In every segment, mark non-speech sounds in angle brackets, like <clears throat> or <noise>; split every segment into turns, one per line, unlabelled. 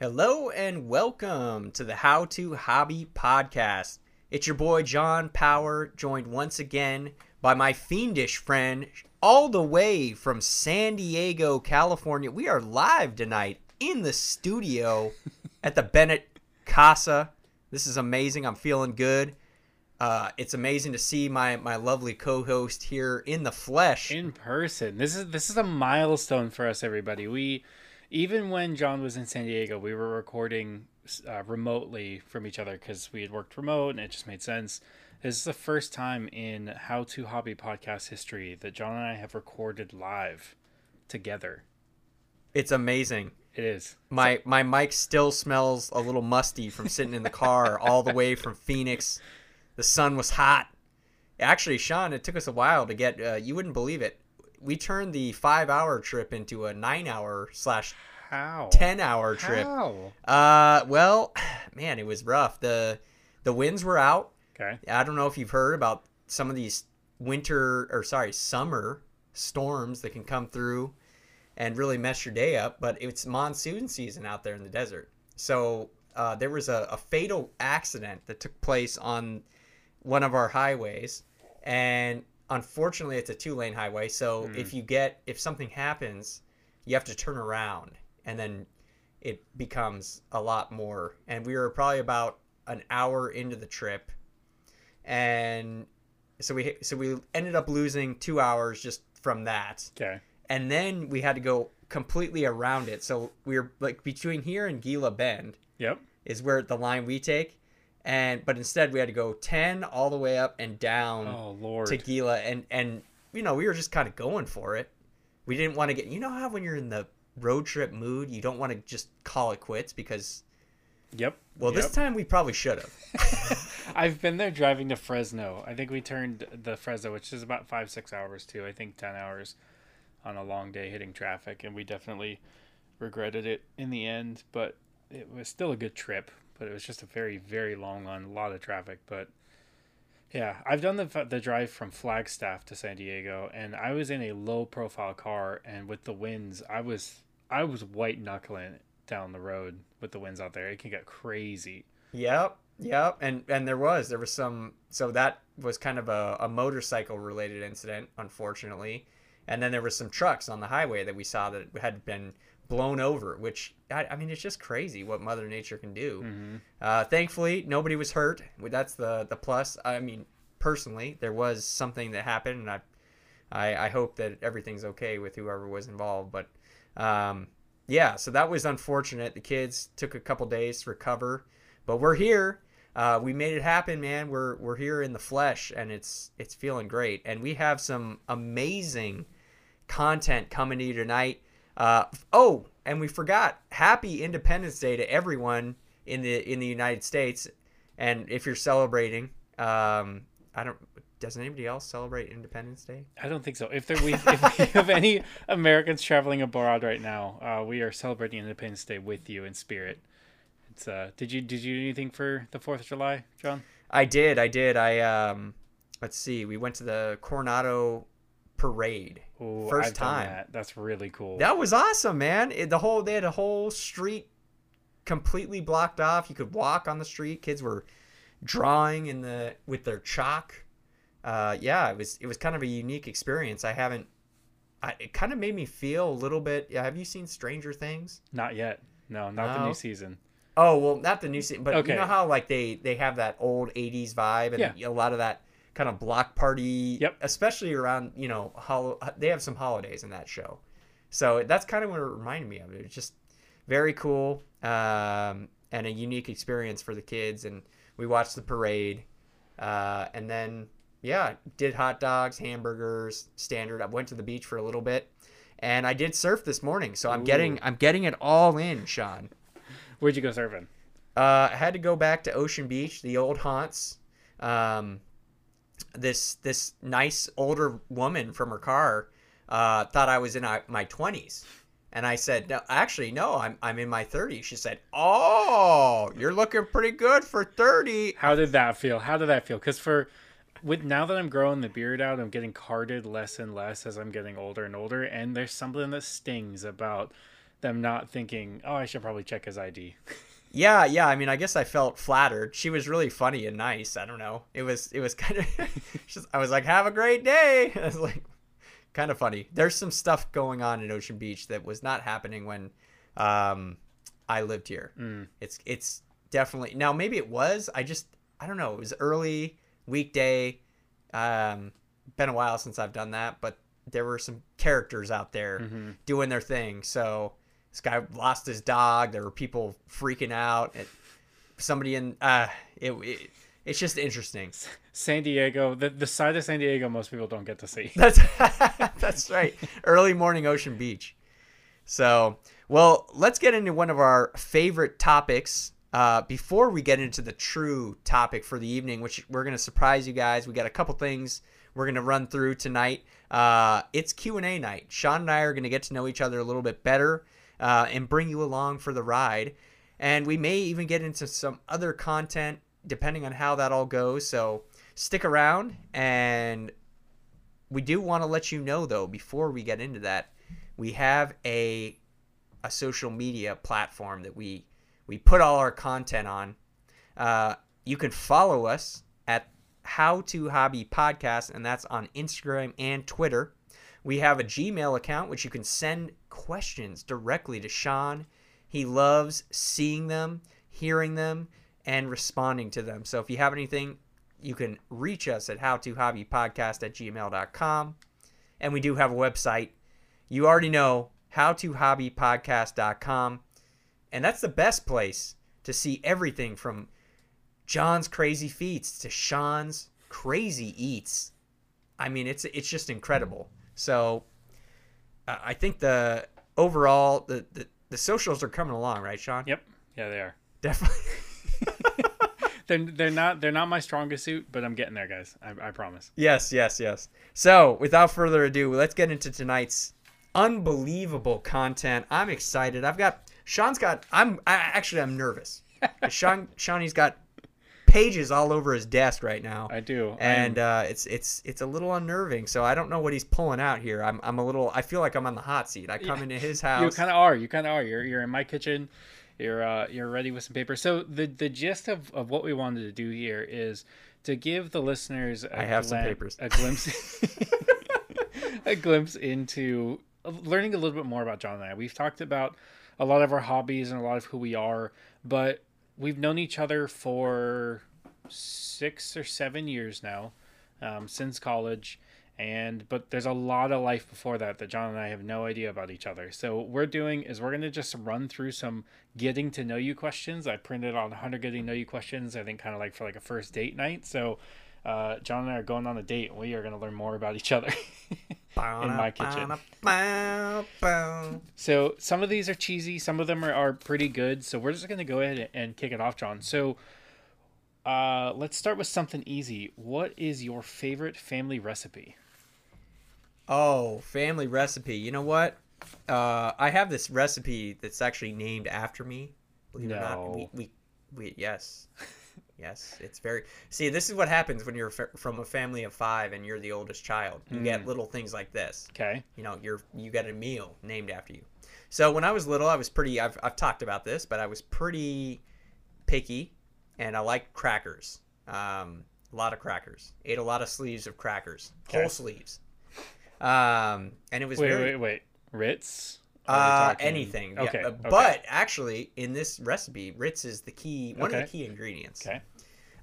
Hello and welcome to the How to Hobby Podcast. It's your boy John Power, joined once again by my fiendish friend, all the way from San Diego, California. We are live tonight in the studio <laughs> at the Bennett Casa. This is amazing. I'm feeling good. Uh, it's amazing to see my my lovely co-host here in the flesh.
in person. This is this is a milestone for us, everybody. We even when John was in San Diego, we were recording uh, remotely from each other because we had worked remote and it just made sense. This is the first time in How to Hobby podcast history that John and I have recorded live together.
It's amazing.
It is.
My my mic still smells a little musty from sitting in the car all the way from Phoenix. The sun was hot. Actually, Sean, it took us a while to get. Uh, you wouldn't believe it. We turned the five-hour trip into a nine-hour slash
How?
ten-hour trip.
How?
Uh, well, <sighs> man, it was rough. the The winds were out.
Okay.
I don't know if you've heard about some of these winter or sorry summer storms that can come through and really mess your day up. But it's monsoon season out there in the desert, so uh, there was a, a fatal accident that took place on one of our highways, and unfortunately, it's a two lane highway. So if hmm. you get if something happens, you have to turn around, and then it becomes a lot more. And we were probably about an hour into the trip and so we so we ended up losing two hours just from that
Okay.
and then we had to go completely around it so we were like between here and gila bend
Yep.
is where the line we take and but instead we had to go 10 all the way up and down
Oh Lord.
to gila and and you know we were just kind of going for it we didn't want to get you know how when you're in the road trip mood you don't want to just call it quits because
Yep.
well this time we probably should have <laughs> <laughs>
I've been there driving to Fresno. I think we turned the Fresno, which is about five, six hours too. I think 10 hours on a long day hitting traffic. And we definitely regretted it in the end, but it was still a good trip. But it was just a very, very long one, a lot of traffic. But yeah, I've done the, the drive from Flagstaff to San Diego, and I was in a low profile car. And with the winds, I was, I was white knuckling down the road with the winds out there. It can get crazy.
Yep, yep, and and there was there was some so that was kind of a, a motorcycle related incident, unfortunately, and then there was some trucks on the highway that we saw that had been blown over, which I, I mean it's just crazy what Mother Nature can do. Uh, thankfully, nobody was hurt. That's the the plus. I mean, personally, there was something that happened, and I I, I hope that everything's okay with whoever was involved, but. Um, yeah, so that was unfortunate. The kids took a couple days to recover, but we're here. Uh, we made it happen, man. We're we're here in the flesh, and it's it's feeling great. And we have some amazing content coming to you tonight. Uh, oh, and we forgot Happy Independence Day to everyone in the in the United States. And if you're celebrating, um, I don't. Does anybody else celebrate Independence Day?
I don't think so. If there we if we <laughs> have any Americans traveling abroad right now, uh, we are celebrating Independence Day with you in spirit. It's uh did you did you do anything for the Fourth of July, John?
I did. I did. I um, let's see. We went to the Coronado parade.
Ooh,
First
I've done
time.
that. That's really cool.
That was awesome, man. It, the whole they had a whole street completely blocked off. You could walk on the street. Kids were drawing in the with their chalk. Uh, yeah, it was it was kind of a unique experience. I haven't. I, it kind of made me feel a little bit. Yeah, have you seen Stranger Things?
Not yet. No, not the new season.
Oh well, not the new season, but
Okay.
you know how like they they have that old '80s vibe and
Yeah.
a lot of that kind of block party.
Yep.
Especially around you know hol- they have some holidays in that show, so that's kind of what it reminded me of. It was just very cool um, and a unique experience for the kids. And we watched the parade, uh, and then yeah, did hot dogs, hamburgers, standard. I went to the beach for a little bit. And I did surf this morning, so I'm getting I'm getting it all in, Sean.
Where'd you go surfing?
Uh, I had to go back to Ocean Beach, the old haunts. Um, this this nice older woman from her car uh, thought I was in uh, my twenties, and I said, "No, actually, no, I'm I'm in my 30s." She said, "Oh, you're looking pretty good for 30."
How did that feel? How did that feel? Because for with now that I'm growing the beard out, I'm getting carded less and less as I'm getting older and older, and there's something that stings about them not thinking, oh, I should probably check his ID. <laughs>
Yeah, yeah. I mean, I guess I felt flattered. She was really funny and nice. I don't know. It was it was kind of. just, I was like, "Have a great day." <laughs> I was like, kind of funny. There's some stuff going on in Ocean Beach that was not happening when um, I lived here.
Mm.
It's it's definitely now. Maybe it was. I just I don't know. It was early weekday. Um, been a while since I've done that, but there were some characters out there
Mm-hmm.
doing their thing. So this guy lost his dog. There were people freaking out. Somebody in uh, it, it it's just interesting.
San Diego, the, the side of San Diego most people don't get to see. <laughs>
That's <laughs> that's right. Early morning Ocean Beach. So, well, let's get into one of our favorite topics. Uh, before we get into the true topic for the evening, which we're gonna surprise you guys, we got a couple things we're gonna run through tonight. Uh, it's Q and A night. Sean and I are gonna get to know each other a little bit better uh, and bring you along for the ride. And we may even get into some other content depending on how that all goes. So stick around and we do want to let you know though before we get into that we have a a social media platform that we we put all our content on uh, you can follow us at how to hobby podcast and that's on instagram and twitter we have a gmail account which you can send questions directly to sean he loves seeing them hearing them and responding to them so if you have anything you can reach us at howtohobbypodcast at gmail.com. And we do have a website. You already know howtohobbypodcast.com. And that's the best place to see everything from John's crazy feats to Sean's crazy eats. I mean, it's it's just incredible. So uh, I think the overall the, the the socials are coming along, right, Sean?
Yep. Yeah, they are.
Definitely. <laughs>
They're, they're not they're not my strongest suit, but I'm getting there, guys. I, I promise.
Yes, yes, yes. So, without further ado, let's get into tonight's unbelievable content. I'm excited. I've got Sean's got. I'm I, actually I'm nervous. <laughs> Sean Shawnee's got pages all over his desk right now,
I do.
and uh, it's it's it's a little unnerving. So I don't know what he's pulling out here. I'm I'm a little. I feel like I'm on the hot seat. I come
Yeah.
into his house.
you kind of are. You kind of are. You're you're in my kitchen. You're uh you're ready with some paper. So the the gist of, of what we wanted to do here is to give the listeners a
I have some papers.
a glimpse <laughs> a glimpse into learning a little bit more about John and I. We've talked about a lot of our hobbies and a lot of who we are, but we've known each other for six or seven years now, um, since college. And but there's a lot of life before that that John and I have no idea about each other. So what we're doing is we're gonna just run through some getting to know you questions. I printed on 100 getting to know you questions. I think kind of like for like a first date night. So uh, John and I are going on a date. and We are gonna learn more about each other. <laughs> in my kitchen. So some of these are cheesy, some of them are, are pretty good. So we're just gonna go ahead and kick it off, John. So uh, let's start with something easy. What is your favorite family recipe?
Oh, family recipe. You know what? Uh, I have this recipe that's actually named after me. Believe it or not. We, we, we, yes. Yes. It's very. See, this is what happens when you're fa- from a family of five and you're the oldest child. You get little things like this.
Okay.
You know, you're you get a meal named after you. So when I was little, I was pretty. I've, I've talked about this, but I was pretty picky, and I liked crackers. Um, a lot of crackers. Ate a lot of sleeves of crackers,
Okay.
whole sleeves. Um, and it was
Wait,
very
wait, wait. Ritz? Or are we
uh, anything. yeah.
Okay.
Uh,
okay.
But actually, in this recipe, Ritz is the key, one of the key ingredients.
okay.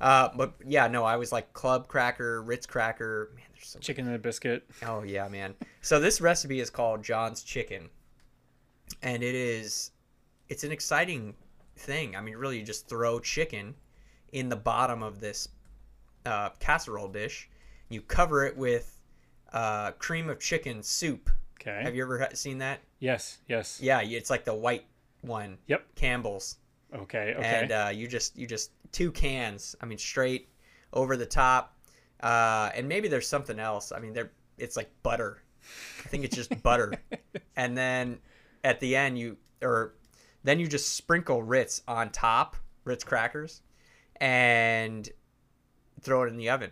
Uh, but yeah, no, I was like club cracker, Ritz cracker. Man, there's so
Chicken and a biscuit.
Oh yeah, man. So this recipe is called John's Chicken, and it is, it's an exciting thing. I mean, really, you just throw chicken in the bottom of this uh, casserole dish. You cover it with uh, cream of chicken soup.
Okay.
Have you ever seen that?
yes. Yes.
Yeah, it's like the white one.
Yep.
Campbell's,
Okay. Okay.
and uh, you just you just two cans. I mean, straight over the top, uh, and maybe there's something else. I mean, there it's like butter. I think it's just <laughs> butter, and then at the end you or then you just sprinkle Ritz on top, Ritz crackers, and throw it in the oven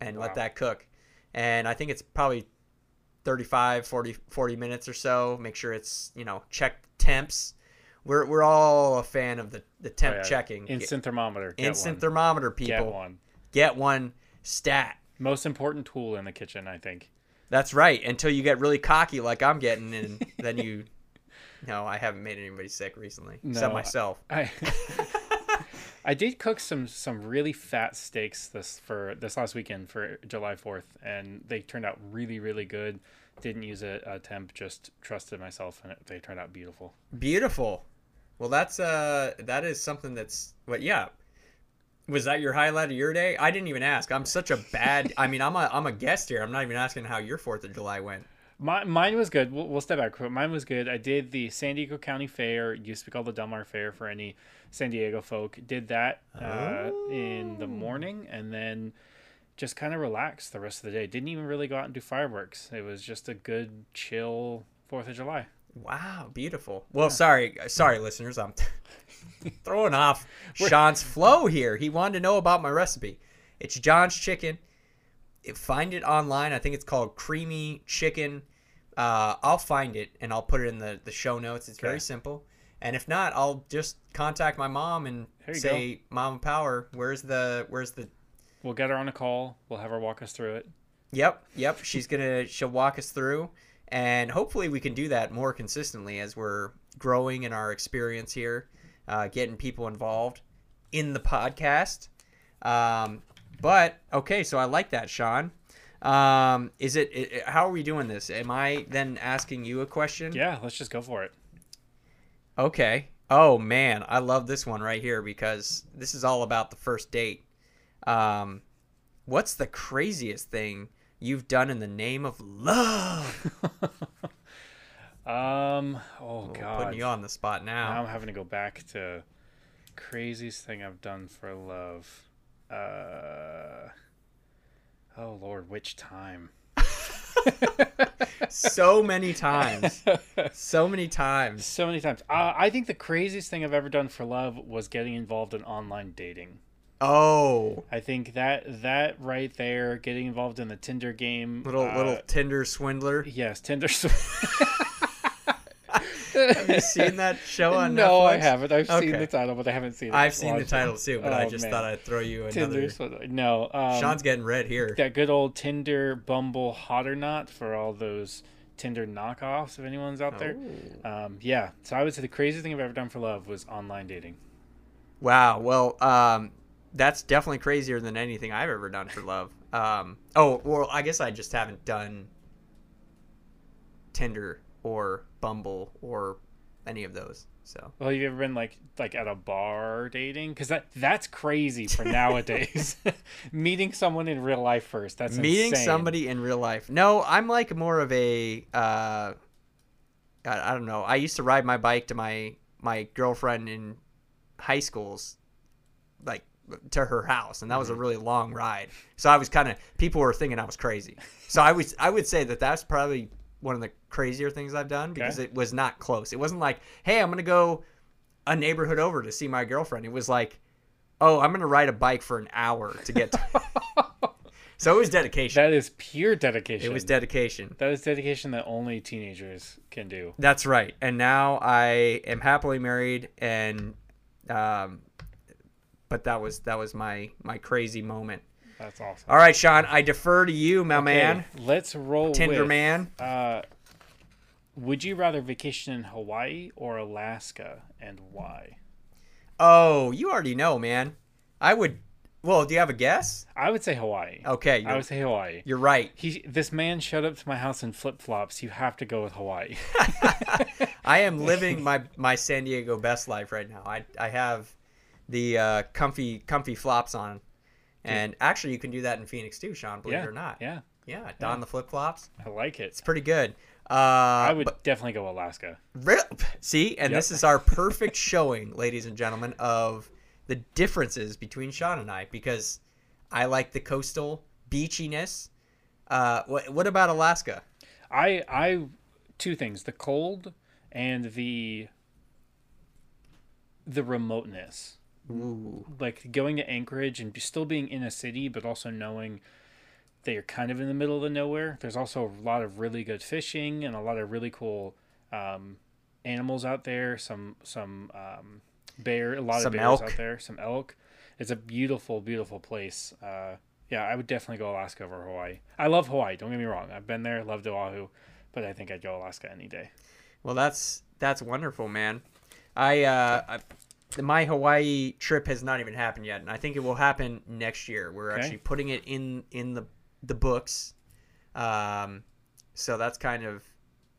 and
Wow.
let that cook. And I think it's probably 35, 40, 40 minutes or so. Make sure it's, you know, check temps. We're we're all a fan of the the temp
Oh, yeah.
checking.
Instant thermometer. Get
Instant
one.
thermometer, people.
Get one.
Get one stat.
Most important tool in the kitchen, I think.
That's right. Until you get really cocky like I'm getting, and then you. <laughs> No, I haven't made anybody sick recently, except
No,
myself.
I <laughs> <laughs> I did cook some some really fat steaks this for this last weekend for July Fourth, and they turned out really really good. Didn't use a, a temp, just trusted myself, and it, they turned out beautiful.
Beautiful. Well, that's uh, that is something that's what. Yeah. Was that your highlight of your day? I didn't even ask. I'm such a bad. I mean, I'm a I'm a guest here. I'm not even asking how your Fourth of July went.
My, mine was good. We'll, we'll step back. But mine was good. I did the San Diego County Fair. It used to be called the Del Mar Fair for any San Diego folk. Did that uh, in the morning and then just kind of relaxed the rest of the day. Didn't even really go out and do fireworks. It was just a good, chill Fourth of July.
Wow, beautiful. Well, sorry, sorry, listeners. I'm <laughs> throwing off <laughs> Sean's flow here. He wanted to know about my recipe. It's John's Chicken. Find it online. I think it's called Creamy Chicken. Uh, I'll find it and I'll put it in the, the show notes. It's very simple. And if not, I'll just contact my mom and say, "Mom Power, where's the where's the
We'll get her on a call. We'll have her walk us through it.
Yep, yep. She's gonna she'll walk us through, and hopefully we can do that more consistently as we're growing in our experience here, uh, getting people involved in the podcast. Um, but okay, so I like that, Sean. Um, is it, it? How are we doing this? Am I then asking you a question?
Yeah, let's just go for it.
Okay. Oh man, I love this one right here because this is all about the first date. Um, what's the craziest thing you've done in the name of love? <laughs>
Um. Oh
We're
God.
putting you on the spot
Now
now.
I'm having to go back to craziest thing I've done for love. Uh. Oh Lord, which time? <laughs>
so many times, so many times.
So many times. Uh, I think the craziest thing I've ever done for love was getting involved in online dating.
Oh,
I think that that right there, getting involved in the Tinder game,
little
uh,
little Tinder swindler.
yes, Tinder. <laughs>
Have you seen that show on Netflix?
no,
Netflix?
I haven't. I've seen the title, but I haven't seen it.
I've seen the title
it.
too, but I
Oh,
just
man.
thought I'd throw you another.
Tinder. swindler. No, um,
Sean's getting red here.
that good old Tinder, Bumble, Hot or Not for all those Tinder knockoffs. If anyone's out there,
Oh.
um, yeah. So I would say the craziest thing I've ever done for love was online dating.
Wow. Well, um, that's definitely crazier than anything I've ever done for love. Um, oh, well, I guess I just haven't done Tinder or Bumble or any of those. So
Well, have you ever been like like at a bar dating? Because that that's crazy for <laughs> nowadays. <laughs> Meeting someone in real life first. That's
meeting
insane.
somebody in real life. No, I'm like more of a. Uh, I, I don't know. I used to ride my bike to my my girlfriend in high school's, like to her house, and that was a really long ride. So I was kind of people were thinking I was crazy. So I was I would say that that's probably one of the crazier things I've done because
Okay.
it was not close. It wasn't like, hey, I'm gonna go a neighborhood over to see my girlfriend. It was like, oh, I'm gonna ride a bike for an hour to get. to <laughs> So it was dedication.
That is pure dedication.
It was dedication.
that is dedication that only teenagers can do.
That's right. And now I am happily married, and um, but that was that was my my crazy moment.
That's awesome.
All right, Sean, I defer to you, my man,
Okay, let's roll.
Tinder
with,
man.
Uh, would you rather vacation in Hawaii or Alaska, and why?
Oh, you already know, man. I would. Well, do you have a guess?
I would say Hawaii.
Okay,
I would say Hawaii.
you're right.
He, this man showed up to my house in flip flops. You have to go with Hawaii. <laughs> <laughs>
I am living my my San Diego best life right now. I I have the uh, comfy comfy flops on, and actually you can do that in Phoenix too, Sean. Believe
yeah,
it or not.
yeah,
Yeah, don the flip flops.
I like it.
It's pretty good. Uh,
I would
but-
definitely go Alaska.
See, and
Yep.
this is our perfect <laughs> showing, ladies and gentlemen, of the differences between Sean and I because I like the coastal beachiness. Uh, what, what about Alaska?
I I two things: the cold and the the remoteness.
Ooh.
Like going to Anchorage and still being in a city, but also knowing that you're kind of in the middle of nowhere. There's also a lot of really good fishing and a lot of really cool um, animals out there, some some um, bear, a lot
Some
of bears
elk.
out there, some elk. It's a beautiful, beautiful place. Uh, yeah, I would definitely go Alaska over Hawaii. I love Hawaii. Don't get me wrong. I've been there, loved Oahu, but I think I'd go Alaska any day.
Well, that's that's wonderful, man. I, uh, I my Hawaii trip has not even happened yet, and I think it will happen next year. We're
Okay.
actually putting it in in the the books. Um, so that's kind of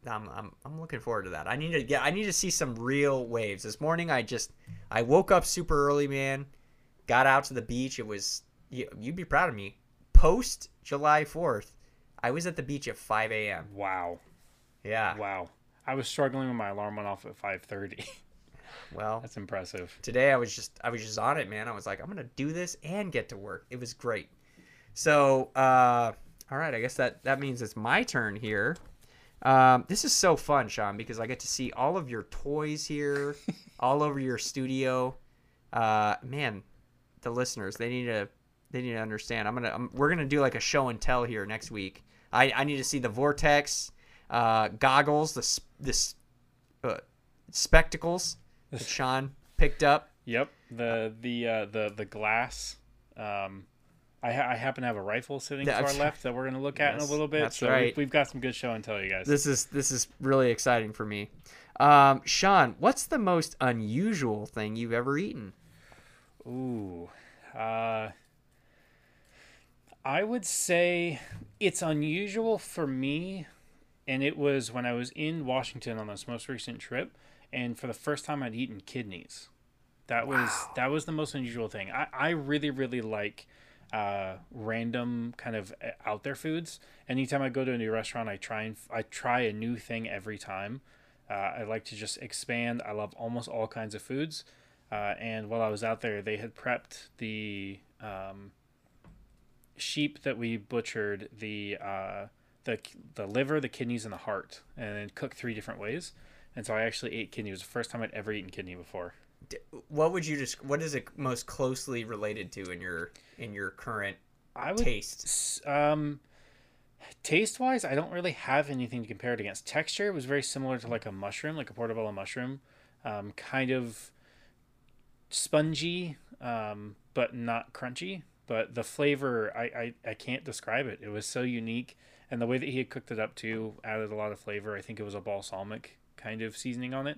I'm, I'm I'm looking forward to that. I need to get I need to see some real waves. This morning I just I woke up super early, man. Got out to the beach. It was you, you'd be proud of me. Post July 4th, I was at the beach at 5 a.m.
Wow,
Yeah.
wow. I was struggling when my alarm went off at five thirty. <laughs>
Well,
That's impressive.
today I was just I was just on it, man. I was like, I'm gonna do this and get to work. It was great. So, uh, all right, I guess that that means it's my turn here. Um, this is so fun, Sean, because I get to see all of your toys here, <laughs> all over your studio. Uh, man, the listeners they need to they need to understand. I'm gonna I'm, we're gonna do like a show and tell here next week. I, I need to see the vortex, uh, goggles, the this uh, spectacles that Sean picked up.
Yep the the uh, the the glass. Um, I, ha- I happen to have a rifle sitting to our
That's-
left that we're going to look at in a little bit.
that's
so we-
right.
we've got some good show and tell you guys.
This is this is really exciting for me. Um, Sean, what's the most unusual thing you've ever eaten?
Ooh. Uh, I would say it's unusual for me, and it was when I was in Washington on this most recent trip, and for the first time I'd eaten kidneys. That was that was the most unusual thing. I, I really really like uh, random kind of uh, out there foods. Anytime I go to a new restaurant, I try and I try a new thing every time. Uh, I like to just expand. I love almost all kinds of foods. Uh, and while I was out there, they had prepped the um, sheep that we butchered, the uh, the the liver, the kidneys, and the heart, and then cooked three different ways. And so I actually ate kidney. It was the first time I'd ever eaten kidney before.
What would you just what is it most closely related to in your in your current
I would
taste?
Um, taste wise, I don't really have anything to compare it against. Texture was very similar to like a mushroom, like a portobello mushroom, um, kind of spongy, um, but not crunchy. But the flavor, I, I, I can't describe it. It was so unique, and the way that he had cooked it up too added a lot of flavor. I think it was a balsamic kind of seasoning on it.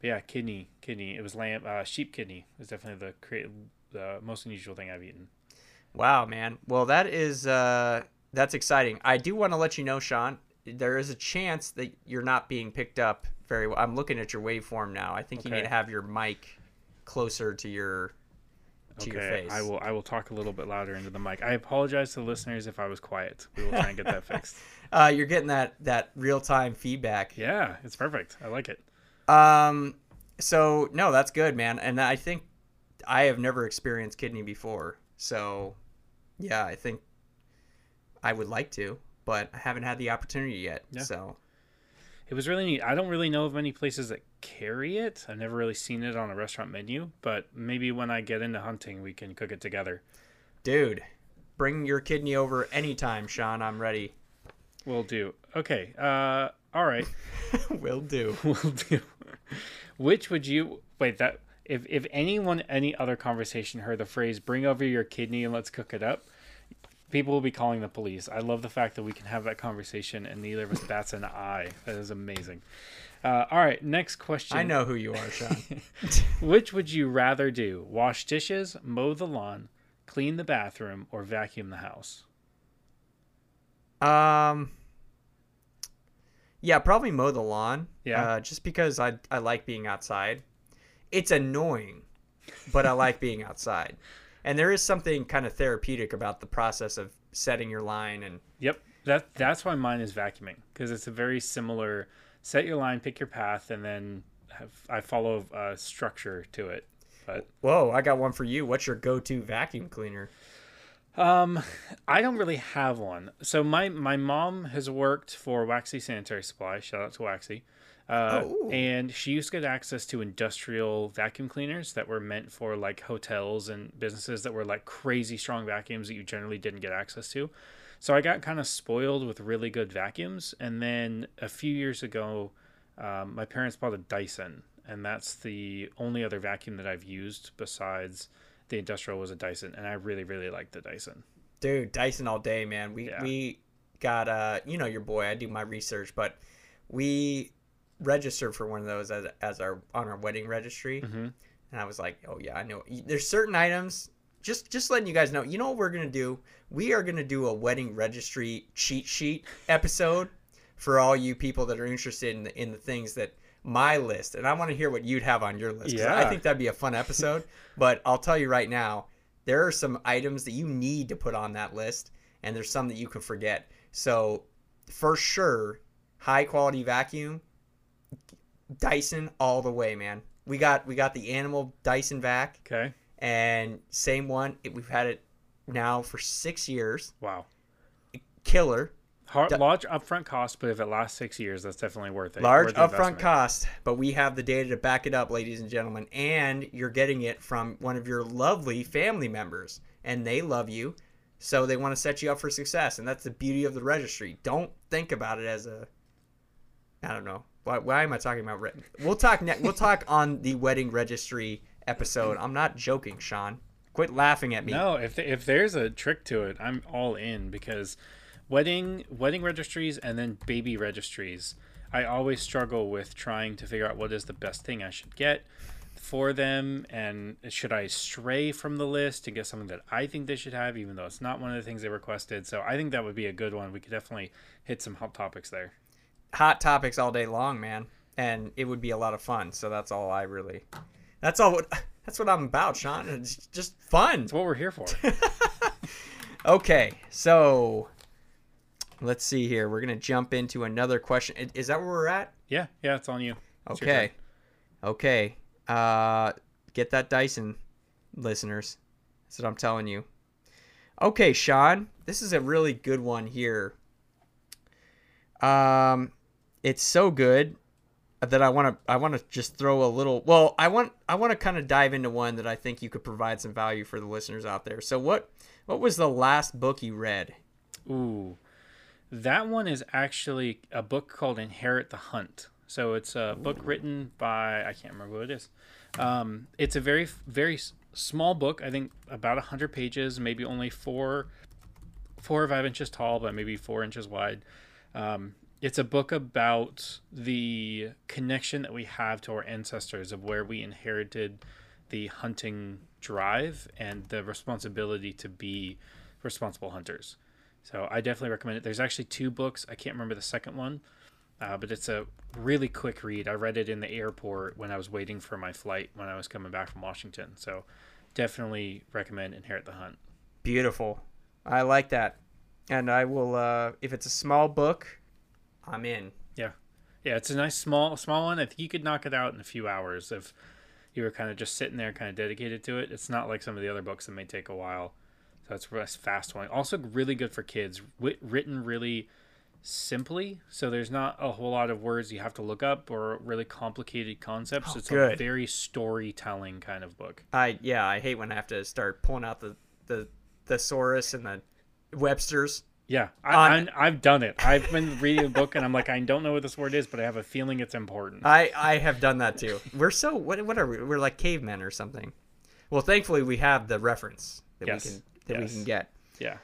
But yeah, kidney, kidney. It was lamb, uh, sheep kidney. Was definitely the crea- the most unusual thing I've eaten.
Wow, man. Well, that is uh that's exciting. I do want to let you know, Sean, there is a chance that you're not being picked up very well. I'm looking at your waveform now. I think you need to have your mic closer to your to your face.
I will I will talk a little bit louder into the mic. I apologize to the listeners if I was quiet. We will try and get that <laughs> fixed.
Uh, you're getting that that real time feedback.
Yeah, it's perfect. I like it.
Um, so no, that's good, man. And I think I have never experienced kidney before. So yeah, I think I would like to, but I haven't had the opportunity yet.
Yeah.
So
It was really neat. I don't really know of many places that carry it. I've never really seen it on a restaurant menu, but maybe when I get into hunting, we can cook it together.
dude, bring your kidney over anytime, Sean. I'm ready.
We'll do. Okay. Uh, all right. <laughs>
Will do. <laughs>
We'll do. Which would you wait that if if anyone any other conversation heard the phrase "bring over your kidney and let's cook it up," people will be calling the police. I love the fact that we can have that conversation and neither of us bats an eye. That is amazing. Uh, all right, next question.
I know who you are, Sean. <laughs>
Which would you rather do? Wash dishes, mow the lawn, clean the bathroom, or vacuum the house?
Um. Yeah, probably mow the lawn.
Yeah.
Uh, just because I I like being outside. It's annoying, but I like being outside. And there is something kind of therapeutic about the process of setting your line and
Yep, that that's why mine is vacuuming because it's a very similar. Set your line, pick your path, and then have, I follow a structure to it. But
whoa, I got one for you. What's your go-to vacuum cleaner?
um, I don't really have one. So my my mom has worked for Waxie Sanitary Supply. Shout out to Waxie. Uh,
Oh.
and she used to get access to industrial vacuum cleaners that were meant for like hotels and businesses that were like crazy strong vacuums that you generally didn't get access to. So I got kind of spoiled with really good vacuums. And then a few years ago, Um, my parents bought a Dyson, and that's the only other vacuum that I've used besides the industrial was a Dyson, and I really really like the Dyson.
Dude, Dyson all day, man. We
Yeah.
we got uh, you know your boy. I do my research, but we registered for one of those as, as our on our wedding registry,
Mm-hmm.
and I was like, oh yeah, I know. There's certain items. Just just letting you guys know. You know what we're gonna do? We are gonna do a wedding registry cheat sheet episode for all you people that are interested in the, in the things that my list, and I want to hear what you'd have on your list. 'cause I think that'd be a fun episode. <laughs> but I'll tell you right now, there are some items that you need to put on that list, and there's some that you can forget. So, for sure, high quality vacuum, Dyson all the way, man. We got we got the animal Dyson vac,
Okay.
And same one. It, we've had it now for six years.
Wow.
Killer,
Hard, large upfront cost, but if it lasts six years, that's definitely worth it.
large
Worth
upfront cost, but we have the data to back it up, ladies and gentlemen. And you're getting it from one of your lovely family members, and they love you, so they want to set you up for success. And that's the beauty of the registry. Don't think about it as a, I don't know. Why, why am I talking about? Re- we'll talk. Ne- we'll talk on the wedding registry episode. I'm not joking, Sean. Quit laughing at me.
No, if the, if there's a trick to it, I'm all in because wedding wedding registries and then baby registries. I always struggle with trying to figure out what is the best thing I should get for them and should I stray from the list and get something that I think they should have even though it's not one of the things they requested. So I think that would be a good one. We could definitely hit some hot topics there.
hot topics all day long, man, and it would be a lot of fun. So that's all I really. That's all. What, <laughs> that's what I'm about, Sean. It's just fun.
It's what we're here for. <laughs>
Okay, so let's see here. We're gonna jump into another question. Is that where we're at?
yeah, yeah, it's on you. It's
Okay. Okay. Uh, get that Dyson, listeners. That's what I'm telling you. Okay, Sean. This is a really good one here. Um, it's so good that I want to. I want to just throw a little. Well, I want. I want to kind of dive into one that I think you could provide some value for the listeners out there. So, what? What was the last book you read?
Ooh, that one is actually a book called Inherit the Hunt. So it's a book written by I can't remember who it is. Um, it's a very very small book. I think about hundred pages, maybe only four four or five inches tall, but maybe four inches wide. Um, it's a book about the connection that we have to our ancestors of where we inherited the hunting drive and the responsibility to be responsible hunters. So I definitely recommend it. There's actually two books. I can't remember the second one, uh, but it's a really quick read. I read it in the airport when I was waiting for my flight when I was coming back from Washington. So definitely recommend Inherit the Hunt.
Beautiful. I like that. And I will. Uh, if it's a small book, I'm in.
Yeah, yeah. it's a nice small small one. I think you could knock it out in a few hours if you were kind of just sitting there, kind of dedicated to it. It's not like some of the other books that may take a while. So it's a fast one. Also, really good for kids. Wit- written really simply, so there's not a whole lot of words you have to look up or really complicated concepts.
Oh,
it's a
good.
very storytelling kind of book.
I yeah. I hate when I have to start pulling out the the thesaurus and the Webster's.
Yeah, I,
On-
I, I've done it. I've been reading a book and I'm like, I don't know what this word is, but I have a feeling it's important.
I I have done that too. We're so what what are we? We're like cavemen or something. Well, thankfully we have the reference that
Yes.
we can that
Yes.
we can get.
Yeah.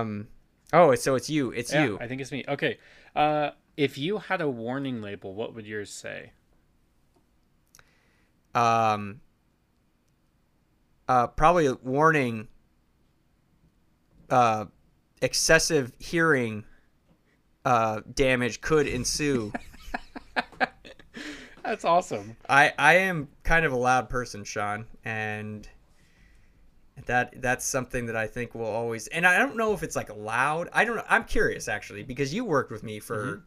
Um. Oh, so it's you. It's
Yeah,
you.
I think it's me. Okay. Uh, if you had a warning label, what would yours say?
um. Uh, probably a warning. Uh, excessive hearing. Uh, damage could ensue. <laughs>
That's awesome.
I I am kind of a loud person, Sean, and that that's something that I think will always. And I don't know if it's like loud. I don't know. I'm curious actually because you worked with me for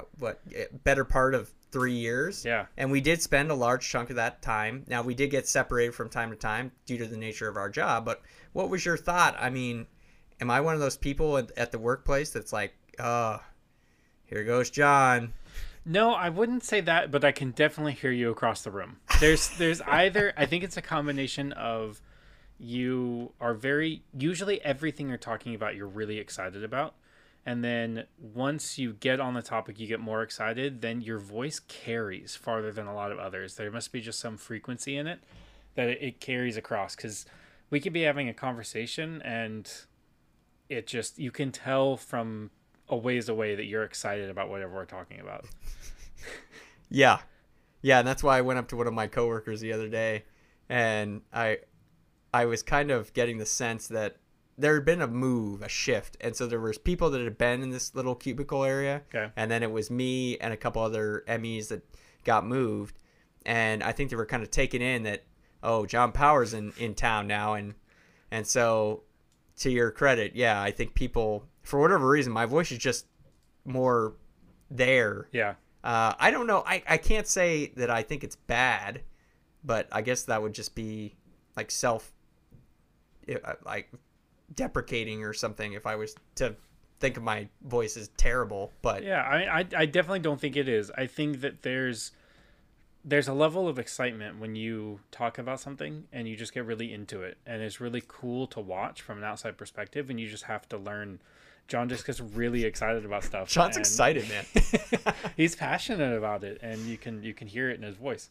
uh, what eh, better part of three years.
Yeah.
And we did spend a large chunk of that time. Now we did get separated from time to time due to the nature of our job. But what was your thought? I mean, am I one of those people at, at the workplace that's like, oh, here goes John.
No, I wouldn't say that, but I can definitely hear you across the room. There's there's <laughs> either I think it's a combination of you are very usually everything you're talking about you're really excited about. and then once you get on the topic you get more excited then your voice carries farther than a lot of others there must be just some frequency in it that it, it carries across because we could be having a conversation and it just you can tell from a ways away that you're excited about whatever we're talking about <laughs>
Yeah. Yeah, and that's why I went up to one of my coworkers the other day and I I was kind of getting the sense that there had been a move, a shift. And so there was people that had been in this little cubicle area.
Okay.
And then it was me and a couple other MEs that got moved. And I think they were kind of taken in that, oh, John Powers in, in town now and and so to your credit, yeah, I think people for whatever reason, my voice is just more there
yeah
uh, I don't know. I, I can't say that I think it's bad, but I guess that would just be like self, uh, like deprecating or something if I was to think of my voice as terrible. But
Yeah, I, I I definitely don't think it is. I think that there's there's a level of excitement when you talk about something and you just get really into it and it's really cool to watch from an outside perspective and you just have to learn John just gets really excited about stuff.
John's excited, man. <laughs>
He's passionate about it and you can you can hear it in his voice.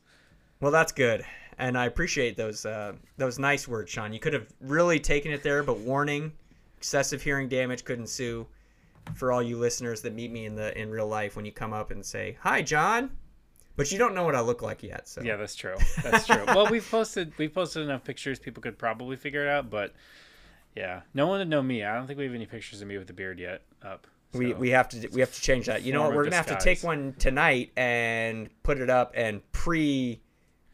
well, that's good, and I appreciate those uh, those nice words, Sean. You could have really taken it there, but warning: excessive hearing damage could ensue. For all you listeners that meet me in the in real life, when you come up and say, "Hi, John," but you don't know what I look like yet, so
Yeah, that's true. That's true. well, we've posted we've posted enough pictures people could probably figure it out, but yeah, no one would know me. I don't think we have any pictures of me with the beard yet up.
We,
so-
we have to we have to change that. You know what? We're gonna have to take one tonight and put it up and pre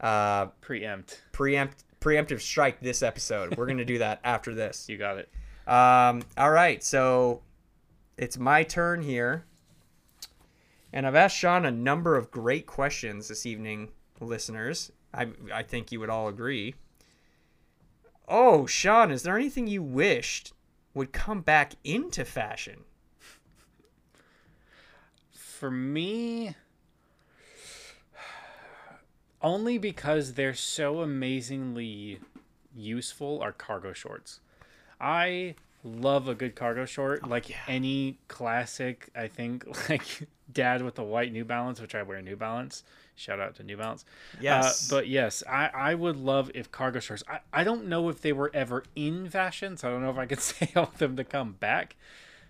uh
preempt.
preempt preemptive strike this episode. We're gonna do that <laughs> after this.
You got it.
Um, all right, so it's my turn here, and I've asked Sean a number of great questions this evening, listeners. I I think you would all agree. Oh, Sean, is there anything you wished would come back into fashion?
For me, only because they're so amazingly useful are cargo shorts. I love a good cargo short, like any classic. I think <laughs> like Dad with the white New Balance, which I wear New Balance. Shout out to New Balance.
Yes.
Uh, but yes, I, I would love if cargo shorts. I, I don't know if they were ever in fashion, so I don't know if I could <laughs> say I want them to come back.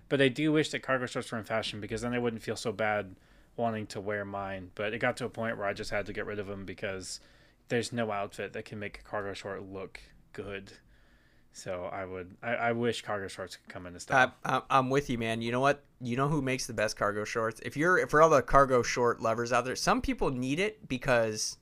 But I do wish that cargo shorts were in fashion because then I wouldn't feel so bad wanting to wear mine. But it got to a point where I just had to get rid of them because there's no outfit that can make a cargo short look good. So I would, I, I wish cargo shorts could come into style.
I, I- I'm with you, man. You know what? You know who makes the best cargo shorts? If you're for all the cargo short lovers out there, some people need it because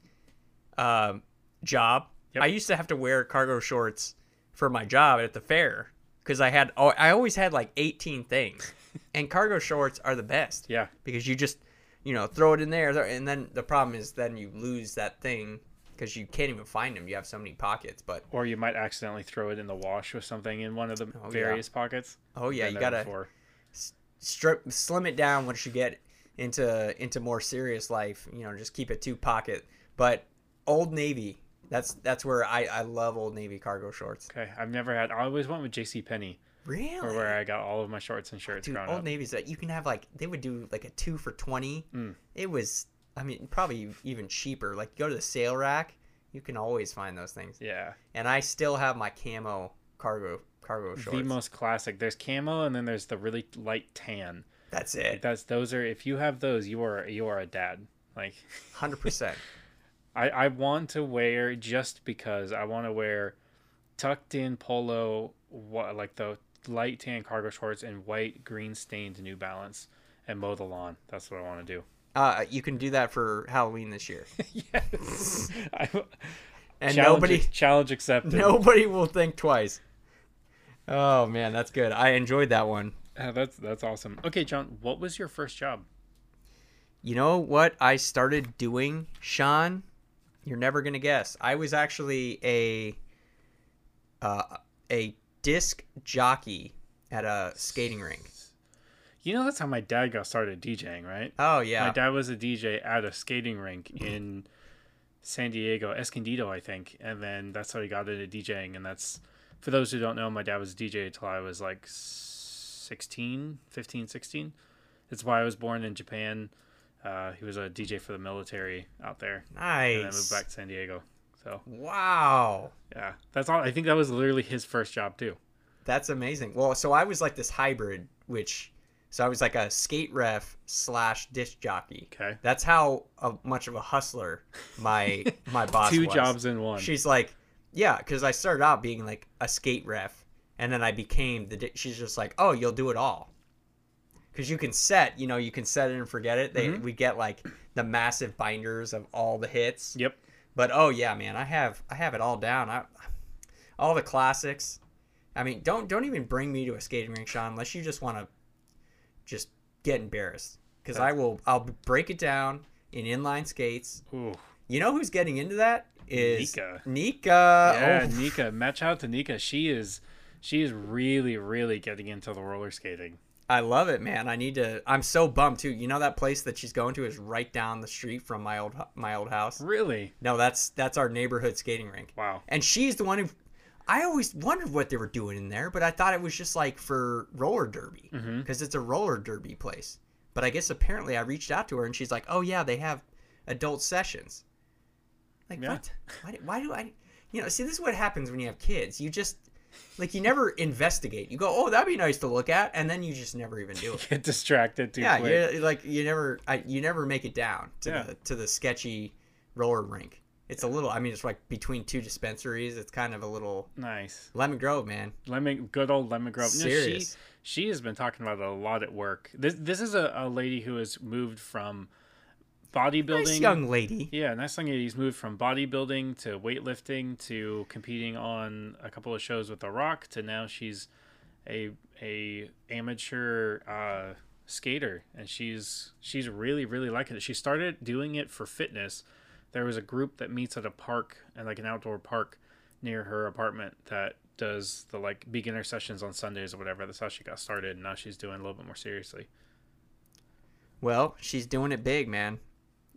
um, job.
Yep.
I used to have to wear cargo shorts for my job at the fair because I had oh, I always had like 18 things, <laughs> and cargo shorts are the best
yeah,
because you just you know throw it in there, and then the problem is then you lose that thing because you can't even find them. You have so many pockets, but
or you might accidentally throw it in the wash with something in one of the
Oh, yeah.
various pockets.
oh yeah, you gotta.
before.
strip slim it down once you get into into more serious life you know just keep it two pocket but old navy that's that's where i i love old navy cargo shorts
Okay, I've never had. I always went with J.C. Penney,
really
or where I got all of my shorts and shirts
dude old
up.
navy's that you can have like they would do like a two for 20
Mm.
it was i mean probably even cheaper like go to the sale rack you can always find those things
Yeah,
and i still have my camo cargo cargo shorts
the most classic. There's camo, and then there's the really light tan.
that's
Like
it
that's those are. If you have those, you are you are a dad. Like <laughs>
100%
I, I want to wear just because I want to wear tucked in polo, what like the light tan cargo shorts and white green stained New Balance and mow the lawn. That's what I want to do.
Uh, you can do that for halloween this year <laughs>
yes, I, <laughs>
and
challenge,
nobody
challenge accepted.
Nobody will think twice. Oh man, that's good. I enjoyed that one.
Uh, that's that's awesome. Okay, John, what was your first job?
You know what I started doing, Sean? You're never gonna guess. I was actually a uh, a disc jockey at a skating rink.
You know that's how my dad got started DJing, right?
Oh yeah.
My dad was a DJ at a skating rink in San Diego, Escondido, I think, and then that's how he got into DJing. And that's for those who don't know, my dad was a DJ until I was like 16, 15, 16. It's why I was born in Japan. Uh, he was a DJ for the military out there,
Nice.
and then moved back to San Diego. So
Wow.
yeah, that's all. I think that was literally his first job too.
That's amazing. Well, so I was like this hybrid, which so I was like a skate ref slash disc jockey.
Okay,
That's how uh, much of a hustler my <laughs> my boss
two
was.
jobs in one.
She's like, yeah, because I started out being like a skate ref, and then I became the. di- She's just like, oh, you'll do it all. Because you can set, you know, you can set it and forget it. They
Mhm.
we get like the massive binders of all the hits.
Yep.
But oh yeah, man, I have I have it all down. I all the classics. I mean, don't don't even bring me to a skating rink, Sean, unless you just want to just get embarrassed. Because I will I'll break it down in inline skates.
Ooh,
You know who's getting into that is
Nika.
Nika.
yeah,
oh,
Nika. Match out to Nika. She is, she is really, really getting into the roller skating.
I love it, man. I need to. I'm so bummed too. You know that place that she's going to is right down the street from my old my old house.
Really?
No, that's that's our neighborhood skating rink.
Wow.
And she's the one who. I always wondered what they were doing in there, but I thought it was just like for roller derby
mm-hmm.
because it's a roller derby place. But I guess apparently I reached out to her and she's like, "Oh yeah, they have adult sessions." Like
Yeah.
what? Why, do- why do I? You know, see, this is what happens when you have kids. You just like you never investigate. You go, "Oh, that'd be nice to look at," and then you just never even do <laughs> it.
Get distracted too
yeah,
quick.
you like you never, I, you never make it down to
Yeah.
the to the sketchy roller rink. It's a little. I mean, it's like between two dispensaries. It's kind of a little
Nice.
lemon grove, man.
Lemon, good old lemon grove. No, she,
Serious.
she has been talking about it a lot at work. This this is a, a lady who has moved from bodybuilding.
Nice young lady.
Yeah, nice young lady. He's moved from bodybuilding to weightlifting to competing on a couple of shows with The Rock to now she's a a amateur uh, skater and she's she's really really liking it. She started doing it for fitness. There was a group that meets at a park and like an outdoor park near her apartment that does the like beginner sessions on Sundays or whatever. That's how she got started. And now she's doing a little bit more seriously.
Well, she's doing it big, man.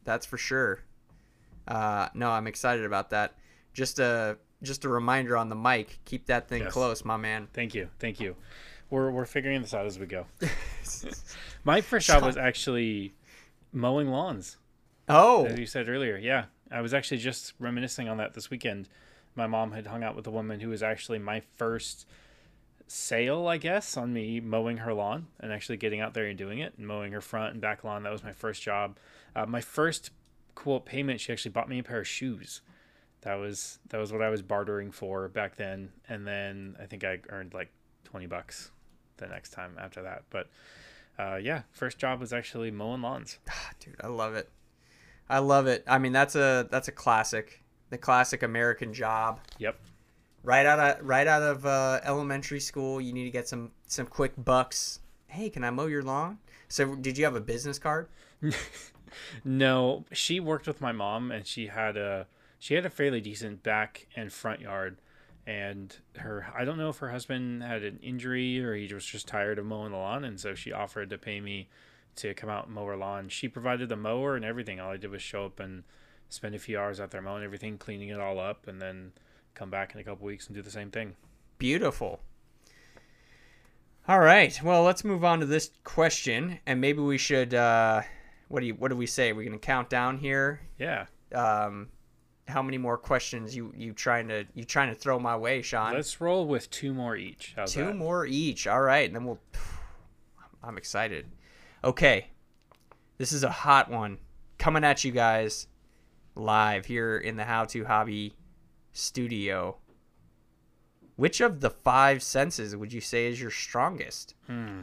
That's for sure. Uh, no, I'm excited about that. Just a just a reminder on the mic. Keep that thing
Yes.
close, my man.
Thank you, thank you. We're we're figuring this out as we go. <laughs> My first job was actually mowing lawns,
oh,
as you said earlier. Yeah, I was actually just reminiscing on that this weekend. My mom had hung out with a woman who was actually my first sale, I guess, on me mowing her lawn and actually getting out there and doing it and mowing her front and back lawn. That was my first job. Uh, my first quote payment, she actually bought me a pair of shoes. That was that was what I was bartering for back then, and then I think I earned like twenty bucks the next time after that. But uh, yeah, first job was actually mowing lawns.
dude, I love it. I love it. I mean, that's a that's a classic. The classic American job.
Yep.
right out of right out of uh, elementary school. You need to get some some quick bucks. Hey, can I mow your lawn? So, did you have a business card? <laughs>
No, she worked with my mom, and she had a she had a fairly decent back and front yard. And her, I don't know if her husband had an injury or he was just tired of mowing the lawn, and so she offered to pay me to come out and mow her lawn. She provided the mower and everything. All I did was show up and spend a few hours out there mowing everything, cleaning it all up, and then come back in a couple weeks and do the same thing.
Beautiful. All right. Well, let's move on to this question, and maybe we should. Uh, what do you? What do we say? We're gonna count down here.
Yeah,
Um, how many more questions you you trying to you trying to throw my way, Sean?
let's roll with two more each. How's
Two
that?
more each. All right, and then we'll. I'm excited. Okay, this is a hot one coming at you guys live here in the How to Hobby studio. Which of the five senses would you say is your strongest? Hmm.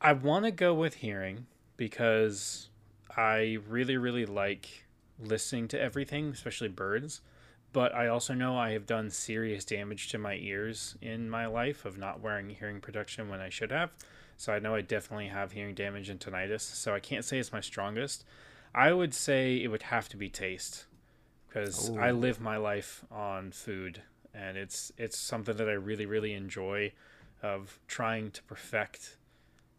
I want to go with hearing because I really, really like listening to everything, especially birds. But I also know I have done serious damage to my ears in my life of not wearing hearing protection when I should have. So I know I definitely have hearing damage and tinnitus. So I can't say it's my strongest. I would say it would have to be taste because I live my life on food and it's it's something that I really really enjoy of trying to perfect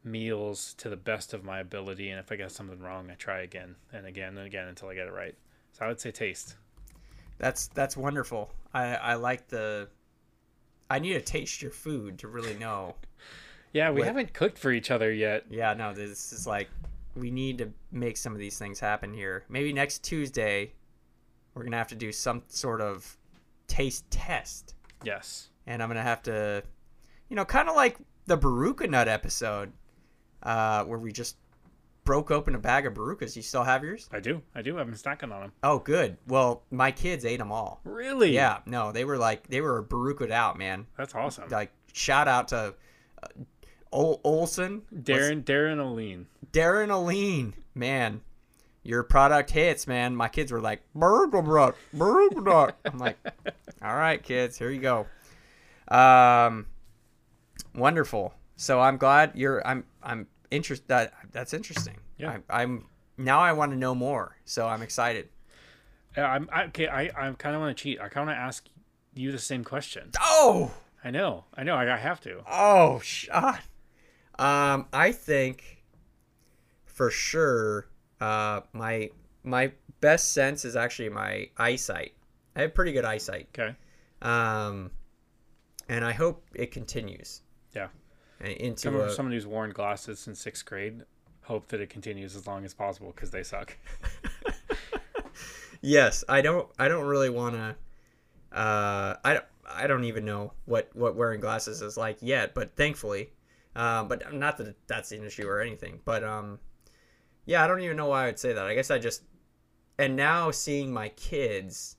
meals to the best of my ability and if I get something wrong I try again and again and again until I get it right. So I would say taste.
That's that's wonderful. I I like the I need to taste your food to really know. <laughs>
Yeah, we
What-
haven't cooked for each other yet.
Yeah, no, this is like we need to make some of these things happen here. Maybe next Tuesday, we're gonna have to do some sort of taste test,
Yes.
and I'm gonna have to, you know, kind of like the Baruka nut episode, uh, where we just broke open a bag of Barukas. You still have yours?
I do. I do. I've been snacking on them.
Oh, good. Well, my kids ate them all.
Really?
Yeah, no, they were like they were Barukaed out, man.
That's awesome.
Like shout out to uh, Ol- Olson,
Darren Darren Oline.
Darren Aline, man, your product hits, man. My kids were like, "Burger burger." I'm like, <laughs> all right, kids, here you go. Um, wonderful. So I'm glad you're. I'm. I'm interested. That that's interesting.
Yeah.
I, I'm now. I want to know more. So I'm excited.
Yeah, I'm I, okay. I I kind of want to cheat. I kind of want to ask you the same question.
Oh,
I know. I know. I, I have to.
oh, shot. Um, I think for sure. Uh, my my best sense is actually my eyesight. I have pretty good eyesight.
Okay.
um, and I hope it continues.
Yeah.
Into
Someone,
a,
someone who's worn glasses since sixth grade. Hope that it continues as long as possible because they suck. <laughs>
yes, I don't. I don't really want to. Uh, I don't. I don't even know what what wearing glasses is like yet, but thankfully, um, but not that that's an issue or anything. But um, yeah, I don't even know why I would say that. I guess I just and now seeing my kids,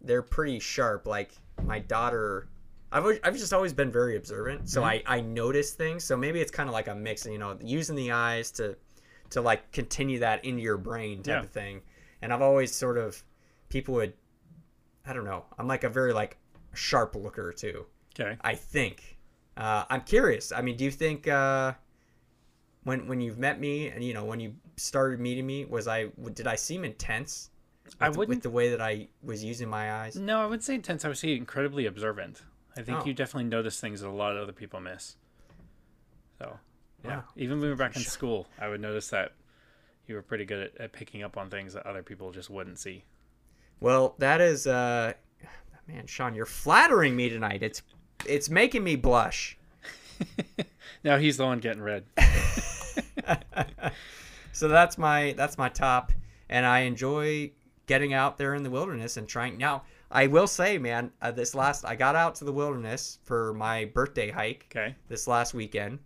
they're pretty sharp. Like my daughter, I've I've just always been very observant, so I I notice things. So maybe it's kind of like a mix, you know, using the eyes to to like continue that into your brain type
Yeah.
of thing. And I've always sort of people would, I don't know, I'm like a very like sharp looker too.
Okay.
I think. Uh, I'm curious. I mean, do you think uh, when when you've met me and you know when you started meeting me, was I did I seem intense? With
I wouldn't-
with the way that I was using my eyes.
No, I would say intense. I would say incredibly observant. I think
Oh.
you definitely notice things that a lot of other people miss. So, yeah.
Wow.
Even when we were back in school, I would notice that you were pretty good at, at picking up on things that other people just wouldn't see.
Well, that is uh, man, Sean, you're flattering me tonight. It's it's making me blush. <laughs>
Now he's the one getting red. <laughs>
so that's my that's my top and i enjoy getting out there in the wilderness and trying now i will say man uh, this last i got out to the wilderness for my birthday hike
Okay.
this last weekend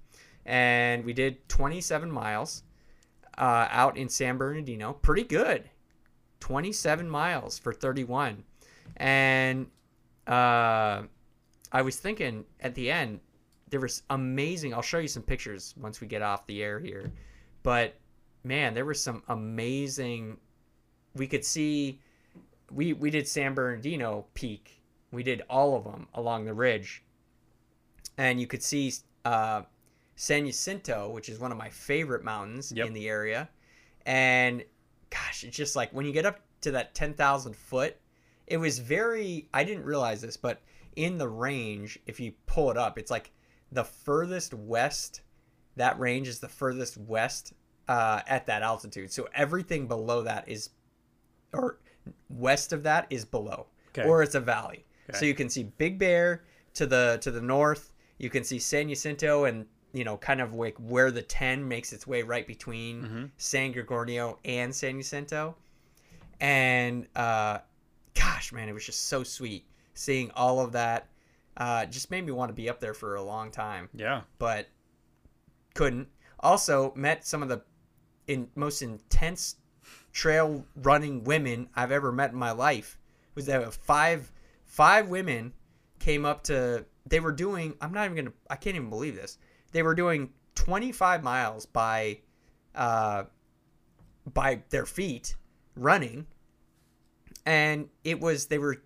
and we did 27 miles uh, out in san bernardino. Pretty good. 27 miles for 31 and uh, i was thinking at the end there was amazing i'll show you some pictures once we get off the air here but man there was some amazing we could see we we did san bernardino peak. We did all of them along the ridge. And you could see uh, san jacinto which is one of my favorite mountains
Yep.
in the area. And gosh it's just like when you get up to that 10000 foot it was very i didn't realize this but in the range if you pull it up it's like the furthest west that range is the furthest west uh, at that altitude. So everything below that is or west of that is below
Okay.
or it's a valley so you can see big bear to the to the north you can see san jacinto and you know kind of like where the 10 makes its way right between
Mhm.
san gorgonio and san jacinto and uh gosh man it was just so sweet seeing all of that uh just made me want to be up there for a long time
Yeah.
but couldn't. Also met some of the in most intense trail running women I've ever met in my life. Was that five five women came up to they were doing I'm not even gonna I can't even believe this. They were doing 25 miles by uh by their feet running and it was they were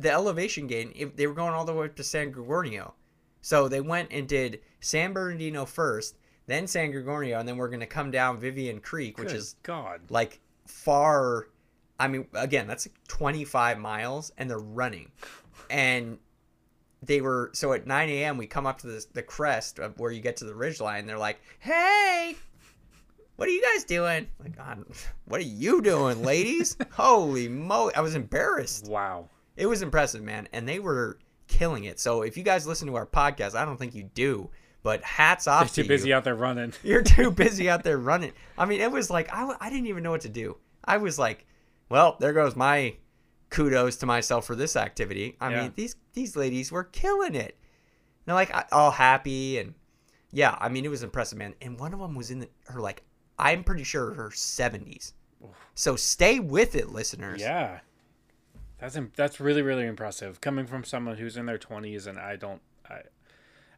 the elevation gain it, they were going all the way up to San Gorgonio so they went and did San Bernardino first, then San Gorgonio, and then we're going to come down Vivian Creek, which
Good
is
God.
like far. I mean, again, that's like 25 miles, and they're running. And they were so at 9 a.m. We come up to the the crest of where you get to the ridge line. They're like, "Hey, what are you guys doing?" Like, God, what are you doing, ladies? <laughs> Holy moly! I was embarrassed
Wow.
it was impressive, man. And they were killing it. So if you guys listen to our podcast, I don't think you do, but hats off
They're
to
too busy
you.
out there running. <laughs>
You're too busy out there running. I mean, it was like I didn't even know what to do. I was like, well, there goes my kudos to myself for this activity. I
Yeah.
mean, these these ladies were killing it. They're like all happy and yeah, I mean, it was impressive, man. And one of them was in the, her like I'm pretty sure her 70s. So stay with it, listeners.
Yeah, that's im- that's really really impressive coming from someone who's in their twenties, and I don't.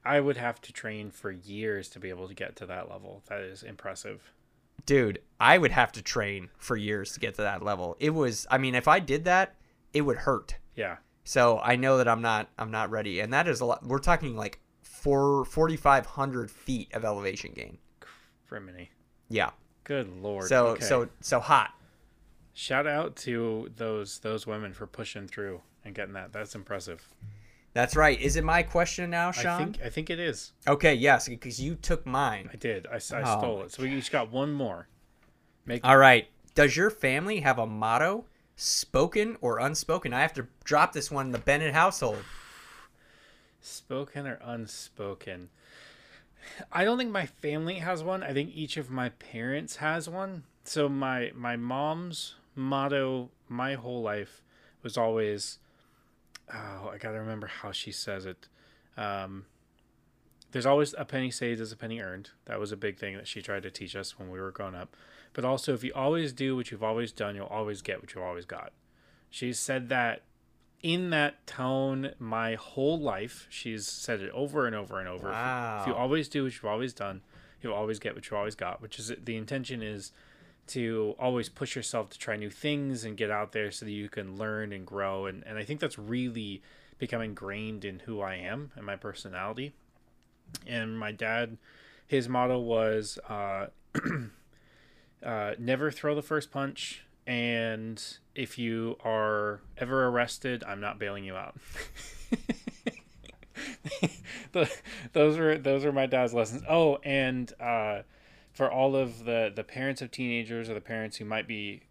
I would have to train for years to be able to get to that level. That is impressive.
Dude, I would have to train for years to get to that level. It was I mean, if I did that, it would hurt.
Yeah,
So I know that I'm not I'm not ready, and that is a lot. We're talking like four forty five hundred feet of elevation gain.
Criminy.
Yeah.
Good lord.
So
Okay.
so so hot.
shout out to those those women for pushing through and getting that. That's impressive.
That's right. Is it my question now, Sean?
I think I think it is.
Okay, yes, because you took mine.
I did. I
Oh
stole it. So we each got one more. Make
All right. Does your family have a motto, spoken or unspoken? I have to drop this one in the Bennett household.
Spoken or unspoken? I don't think my family has one. I think each of my parents has one. So my my mom's motto my whole life was always oh, I got to remember how she says it. Um there's always a penny saved is a penny earned. That was a big thing that she tried to teach us when we were growing up. But also if you always do what you've always done, you'll always get what you've always got. She said that in that tone my whole life. She's said it over and over and over. If- If, you always do what you've always done, you'll always get what you always got. Which is the intention is to always push yourself to try new things and get out there so that you can learn and grow. And and I think that's really become ingrained in who I am and my personality. And my dad, his motto was uh, <clears throat> uh, never throw the first punch. And if you are ever arrested, I'm not bailing you out. <laughs> The- those are those are my dad's lessons. Oh, and uh, for all of the the parents of teenagers or the parents who might be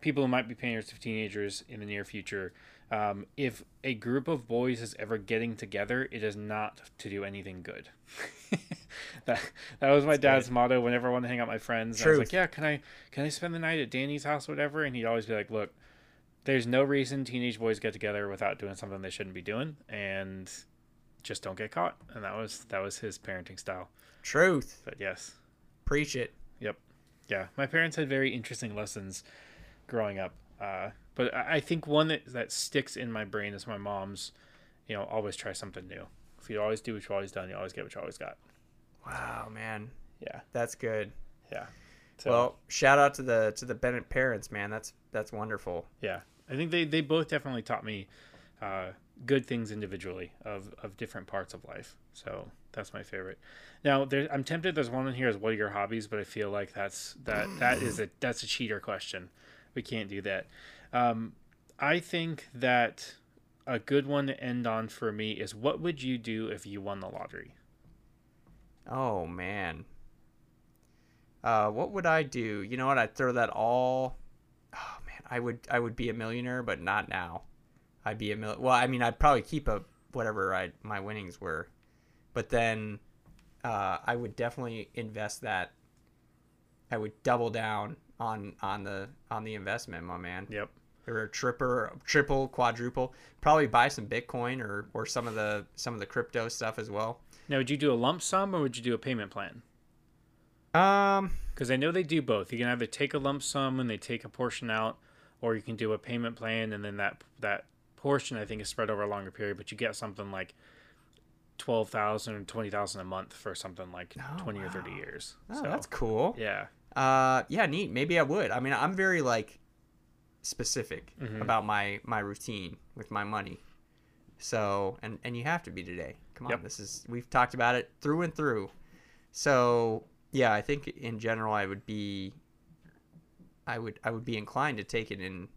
people who might be parents of teenagers in the near future, um, if a group of boys is ever getting together, it is not to do anything good. <laughs> that that was my dad's motto whenever I wanted to hang out with my friends. I was like, yeah, can I can I spend the night at Danny's house, or whatever? And he'd always be like, look, there's no reason teenage boys get together without doing something they shouldn't be doing, and just don't get caught. And that was that was his parenting style.
Truth.
But yes,
Preach it.
Yep. Yeah. My parents had very interesting lessons growing up. Uh, but I think one that, that sticks in my brain is my mom's, you know, always try something new. If you always do what you've always done, you always get what you always got.
Wow, man.
Yeah.
That's good.
Yeah. So,
well, shout out to the to the Bennett parents, man. That's that's wonderful.
yeah. I think they, they both definitely taught me uh, good things individually of, of different parts of life. So that's my favorite. Now, there, I'm tempted. There's one in here is what are your hobbies, but I feel like that's that that is a that's a cheater question. We can't do that. Um, I think that a good one to end on for me is what would you do if you won the lottery?
Oh man. Uh, what would I do? You know what? I'd throw that all. Oh man, I would I would be a millionaire, but not now. I'd be a mil. Well, I mean, I'd probably keep a whatever I my winnings were, but then uh, I would definitely invest that. I would double down on on the on the investment, my man.
Yep.
or a tripper, triple, quadruple. Probably buy some Bitcoin or or some of the some of the crypto stuff as well.
Now, would you do a lump sum or would you do a payment plan?
Um,
Because I know they do both. You can either take a lump sum and they take a portion out, or you can do a payment plan and then that that portion I think is spread over a longer period, but you get something like twelve thousand or twenty thousand a month for something like
Oh,
twenty or thirty years.
oh,
so
that's cool.
yeah,
Uh, yeah, neat. Maybe I would. I mean, I'm very like specific
Mhm.
about my my routine with my money. So, and and you have to be today. Come on,
Yep.
this is we've talked about it through and through. So, yeah, I think in general I would be I would I would be inclined to take it in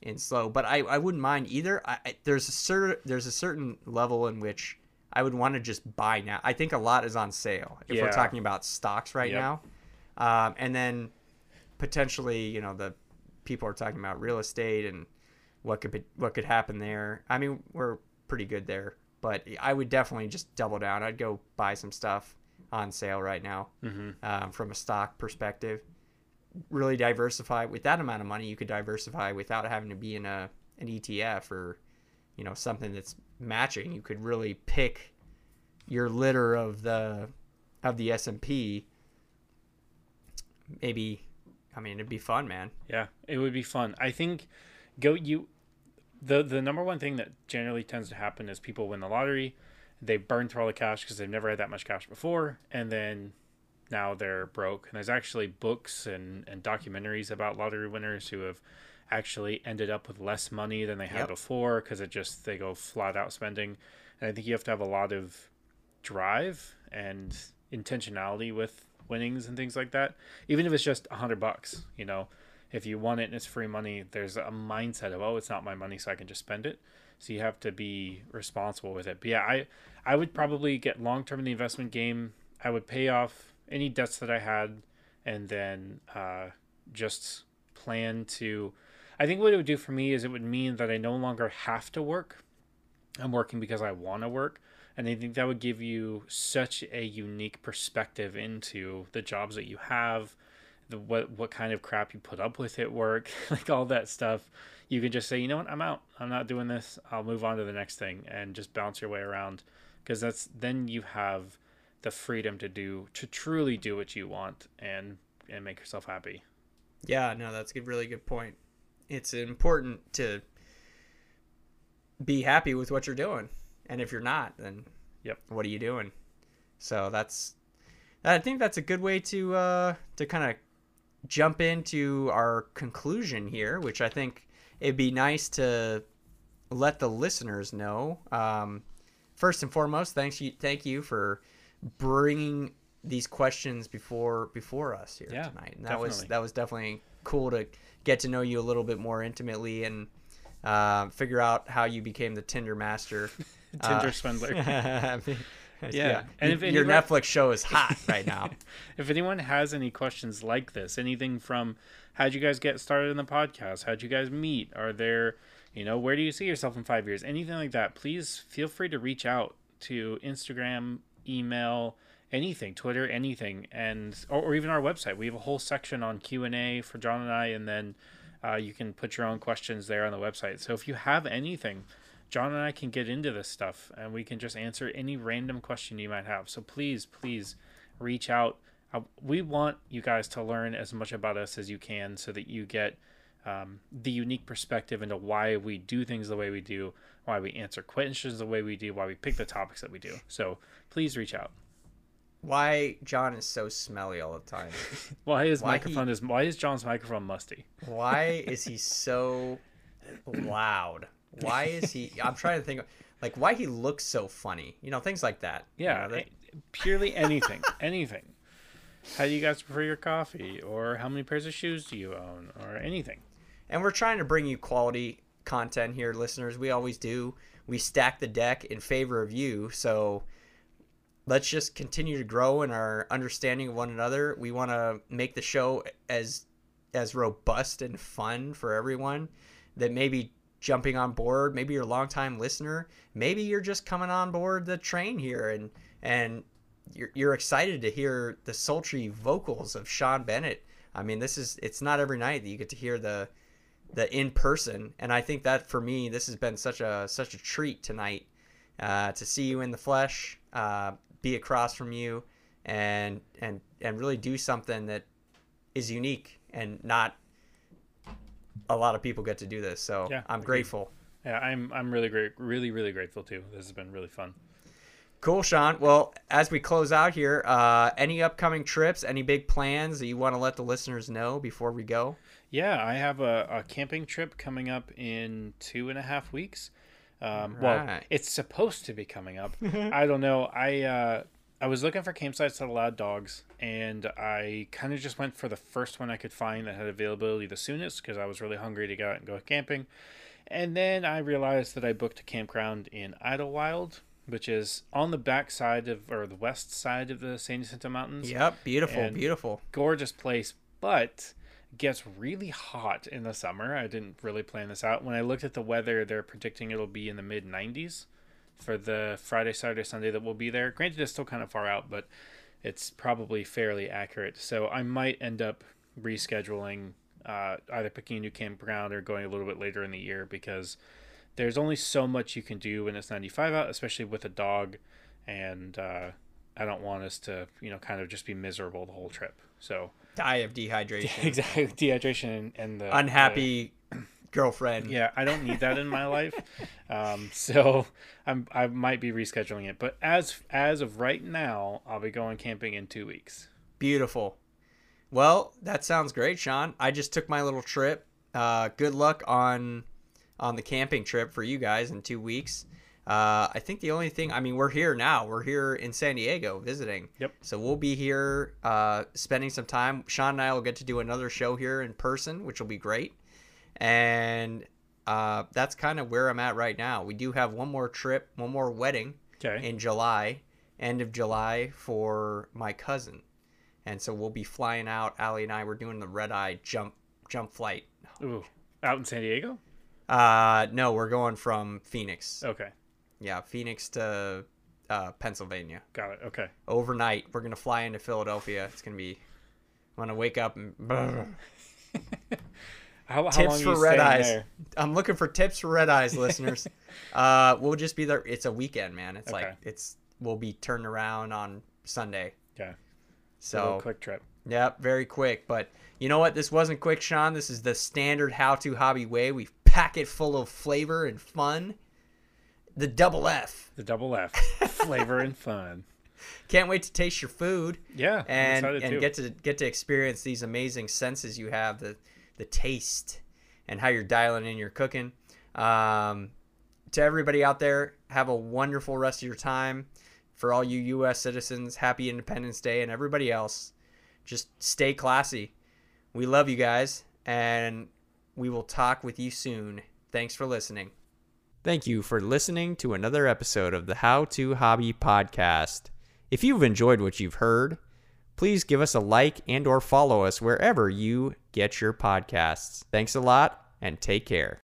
in slow, but I, I wouldn't mind either. I, I there's a certain there's a certain level in which I would want to just buy now. I think a lot is on sale if
Yeah.
we're talking about stocks right
Yep.
now, um, and then potentially you know the people are talking about real estate and what could be, what could happen there. I mean we're pretty good there. But I would definitely just double down. I'd go buy some stuff on sale right now
Mm-hmm.
um, from a stock perspective. Really diversify with that amount of money. You could diversify without having to be in a an ETF or you know something that's matching. You could really pick your litter of the of the S and P. Maybe, I mean, it'd be fun, man.
Yeah, it would be fun. I think go you the the number one thing that generally tends to happen is people win the lottery, they burn through all the cash because they've never had that much cash before, and then now they're broke. And there's actually books and and documentaries about lottery winners who have actually ended up with less money than they had
Yep.
before because it just they go flat out spending. And I think you have to have a lot of drive and intentionality with winnings and things like that. Even if it's just a hundred bucks, you know, if you want it and it's free money, there's a mindset of oh, it's not my money, so I can just spend it. So you have to be responsible with it. But yeah, I I would probably get long term in the investment game. I would pay off any debts that I had, and then uh, just plan to. I think what it would do for me is it would mean that I no longer have to work. I'm working because I want to work. And I think that would give you such a unique perspective into the jobs that you have, the what what kind of crap you put up with at work, <laughs> like all that stuff. You can just say, you know what, I'm out. I'm not doing this. I'll move on to the next thing and just bounce your way around because that's then you have the freedom to do to truly do what you want and and make yourself happy.
Yeah, no, that's a really good point. It's important to be happy with what you're doing, and if you're not, then
Yep.
what are you doing? So that's, I think that's a good way to uh, to kind of jump into our conclusion here, which I think it'd be nice to let the listeners know. Um, first and foremost, thanks you, thank you for bringing these questions before before us here
Yeah,
tonight. And that was that was definitely cool to get to know you a little bit more intimately and uh, figure out how you became the Tinder master. <laughs>
Tinder
Uh,
swindler. <laughs>
Mean, <laughs>
Yeah, and if
your
anyone-
Netflix show is hot right now.
if anyone has any questions like this, anything from how'd you guys get started in the podcast? How'd you guys meet? Are there, you know, where do you see yourself in five years? Anything like that, please feel free to reach out to Instagram, email, anything, Twitter, anything, and or, or even our website. We have a whole section on Q and A for John and I, and then uh, you can put your own questions there on the website. So if you have anything, John and I can get into this stuff, and we can just answer any random question you might have. So please, please reach out. Uh, we want you guys to learn as much about us as you can so that you get um, the unique perspective into why we do things the way we do, why we answer questions the way we do, why we pick the topics that we do. So please reach out.
Why John is so smelly all the time? <laughs>
Why is
Why he-
microphone is why is John's microphone musty?
Why <laughs> is he so loud? Why is he? I'm trying to think, of, like, why he looks so funny. You know, things like that. you
Yeah,
know, that-
purely anything, <laughs> anything. How do you guys prefer your coffee, or how many pairs of shoes do you own, or anything?
and we're trying to bring you quality content here, listeners. We always do. We stack the deck in favor of you. So let's just continue to grow in our understanding of one another. We want to make the show as as robust and fun for everyone that maybe jumping on board, maybe you're a longtime listener, maybe you're just coming on board the train here and and you're, you're excited to hear the sultry vocals of Sean Bennett. I mean, this is it's not every night that you get to hear the the in person, and I think that for me, this has been such a such a treat tonight uh, to see you in the flesh, uh, be across from you, and and and really do something that is unique and not a lot of people get to do this. So
Yeah,
I'm grateful.
Yeah, I'm I'm really great, really really grateful too. This has been really fun.
Cool, Sean. Well, as we close out here, uh, any upcoming trips, any big plans that you want to let the listeners know before we go?
Yeah, I have a, a camping trip coming up in two and a half weeks. Um, Well, it's supposed to be coming up. <laughs> I don't know. I uh, I was looking for campsites that allowed dogs, and I kind of just went for the first one I could find that had availability the soonest because I was really hungry to go out and go camping. And then I realized that I booked a campground in Idyllwild, which is on the back side of or the west side of the San Jacinto Mountains
Yep, beautiful,
And-
beautiful.
gorgeous place, but gets really hot in the summer. I didn't really plan this out. When I looked at the weather, they're predicting it'll be in the mid 90s. for the Friday, Saturday, Sunday that we'll be there. Granted, it's still kind of far out, but it's probably fairly accurate. So I might end up rescheduling, uh, either picking a new campground or going a little bit later in the year because there's only so much you can do when it's 95 out, especially with a dog, and uh, I don't want us to, you know, kind of just be miserable the whole trip. So
Die of <laughs> dehydration.
exactly dehydration and, and the
Unhappy <clears throat> girlfriend.
yeah, I don't need that in my life. <laughs> Um, so I'm I might be rescheduling it, but as as of right now, I'll be going camping in two weeks.
Beautiful. Well, that sounds great, Sean. I just took my little trip. Uh, good luck on on the camping trip for you guys in two weeks. Uh, I think the only thing, I mean, we're here now. We're here in San Diego visiting.
Yep.
So we'll be here uh, spending some time. Sean and I will get to do another show here in person, which will be great. And uh, that's kind of where I'm at right now. We do have one more trip, one more wedding
Okay.
in July, end of July for my cousin, and so we'll be flying out. Allie and I were doing the red eye jump jump flight.
Ooh, out in San Diego.
Uh, no, we're going from Phoenix.
Okay,
Yeah, Phoenix to uh, Pennsylvania
got it. Okay.
overnight. We're gonna fly into Philadelphia. It's gonna be. I'm gonna wake up and. <laughs>
How, how
tips
long
for red eyes.
there?
I'm looking for tips for red eyes, listeners. <laughs> uh, we'll just be there. It's a weekend, man. It's
Okay.
like it's we'll be turned around on Sunday.
Okay.
So
quick trip.
Yep, very quick. But you know what? This wasn't quick, Sean. This is the standard how to hobby way. We pack it full of flavor and fun. The double F.
The double F, flavor and fun. <laughs>
Can't wait to taste your food
Yeah,
and and
too.
get to get to experience these amazing senses you have the the taste and how you're dialing in your cooking. Um, to everybody out there, have a wonderful rest of your time. For all you U.S. citizens, happy Independence Day, and everybody else, just stay classy. We love you guys, and we will talk with you soon. Thanks for listening. Thank you for listening to another episode of the How to Hobby podcast. If you've enjoyed what you've heard, please give us a like and or follow us wherever you get your podcasts. Thanks a lot and take care.